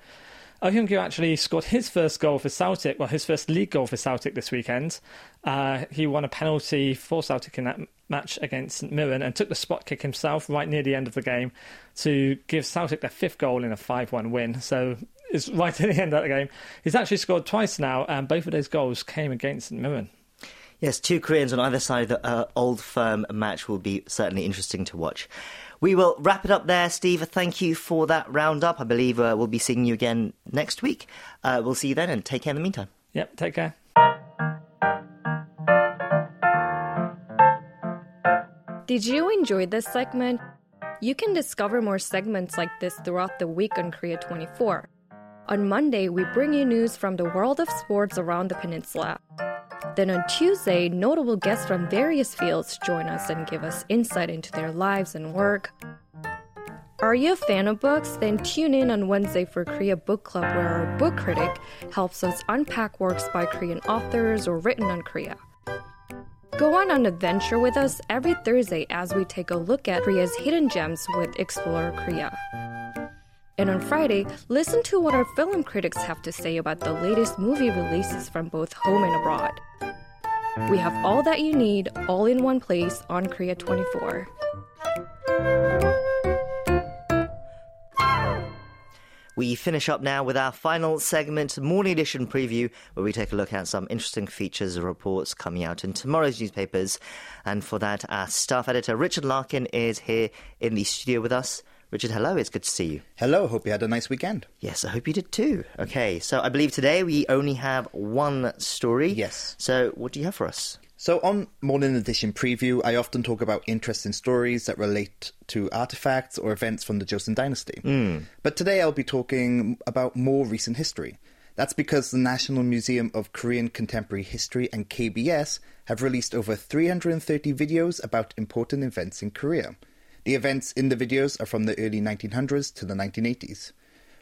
Oh Hyung-gyu actually scored his first goal for Celtic, well, his first league goal for Celtic this weekend. Uh, he won a penalty for Celtic in that match against St Mirren and took the spot kick himself right near the end of the game to give Celtic their fifth goal in a 5-1 win. So it's right <laughs> at the end of the game. He's actually scored twice now, and both of those goals came against St Mirren. Yes, two Koreans on either side of the uh, old firm match will be certainly interesting to watch. We will wrap it up there, Steve. Thank you for that roundup. I believe uh, we'll be seeing you again next week. Uh, we'll see you then and take care in the meantime. Yep, take care. Did you enjoy this segment? You can discover more segments like this throughout the week on Korea 24. On Monday, we bring you news from the world of sports around the peninsula. Then on Tuesday, notable guests from various fields join us and give us insight into their lives and work. Are you a fan of books? Then tune in on Wednesday for Korea Book Club, where our book critic helps us unpack works by Korean authors or written on Korea. Go on an adventure with us every Thursday as we take a look at Korea's hidden gems with Explorer Korea. And on Friday, listen to what our film critics have to say about the latest movie releases from both home and abroad. We have all that you need all in one place on Korea 24. We finish up now with our final segment, Morning Edition Preview, where we take a look at some interesting features and reports coming out in tomorrow's newspapers. And for that, our staff editor, Richard Larkin, is here in the studio with us. Richard, hello. It's good to see you. Hello. I hope you had a nice weekend. Yes, I hope you did too. Okay, so I believe today we only have one story. Yes. So, what do you have for us? So, on Morning Edition Preview, I often talk about interesting stories that relate to artifacts or events from the Joseon Dynasty. Mm. But today I'll be talking about more recent history. That's because the National Museum of Korean Contemporary History and KBS have released over 330 videos about important events in Korea. The events in the videos are from the early 1900s to the 1980s.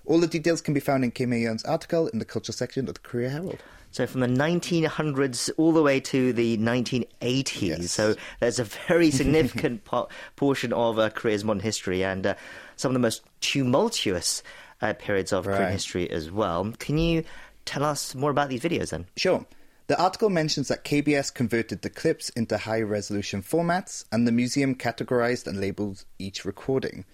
All the details can be found in Kim Hye-yeon's article in the culture section of the Korea Herald. So from the 1900s all the way to the 1980s. Yes. So there's a very <laughs> significant po- portion of uh, Korea's modern history and uh, some of the most tumultuous uh, periods of Korean history as well. Can you tell us more about these videos then? Sure. The article mentions that KBS converted the clips into high resolution formats and the museum categorized and labeled each recording.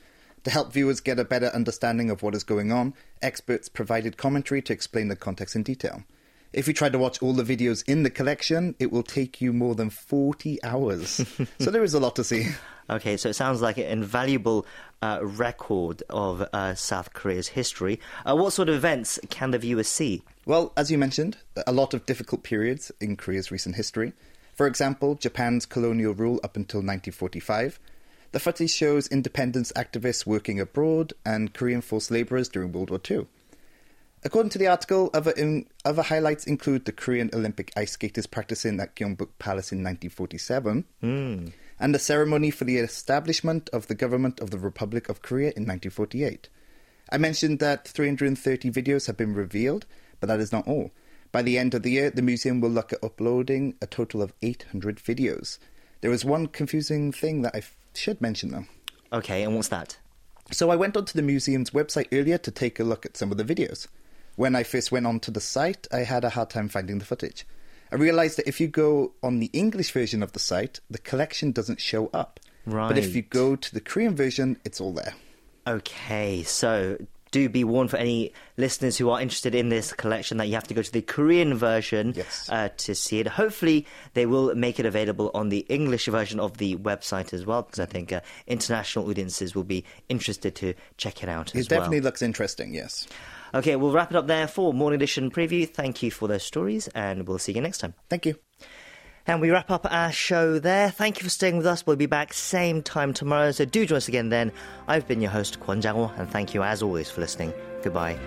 To help viewers get a better understanding of what is going on, experts provided commentary to explain the context in detail. If you try to watch all the videos in the collection, it will take you more than 40 hours. <laughs> so there is a lot to see. Okay, so it sounds like an invaluable uh, record of uh, South Korea's history. Uh, what sort of events can the viewers see? Well, as you mentioned, a lot of difficult periods in Korea's recent history. For example, Japan's colonial rule up until 1945. The footage shows independence activists working abroad and Korean forced laborers during World War II. According to the article, other, in, other highlights include the Korean Olympic ice skaters practicing at Gyeongbok Palace in 1947, and the ceremony for the establishment of the government of the Republic of Korea in 1948. I mentioned that 330 videos have been revealed, but that is not all. By the end of the year, the museum will look at uploading a total of 800 videos. There is one confusing thing that I f- should mention, though. Okay, and what's that? So I went onto the museum's website earlier to take a look at some of the videos. When I first went onto the site, I had a hard time finding the footage. I realized that if you go on the English version of the site, the collection doesn't show up. Right. But if you go to the Korean version, it's all there. Okay, so do be warned for any listeners who are interested in this collection that you have to go to the Korean version Yes. uh, to see it. Hopefully, they will make it available on the English version of the website as well, because I think uh, international audiences will be interested to check it out It as well. definitely looks interesting, yes. Okay, we'll wrap it up there for Morning Edition Preview. Thank you for those stories, and we'll see you next time. Thank you. And we wrap up our show there. Thank you for staying with us. We'll be back same time tomorrow, so do join us again then. I've been your host, Kwon Jang-ho, and thank you as always for listening. Goodbye.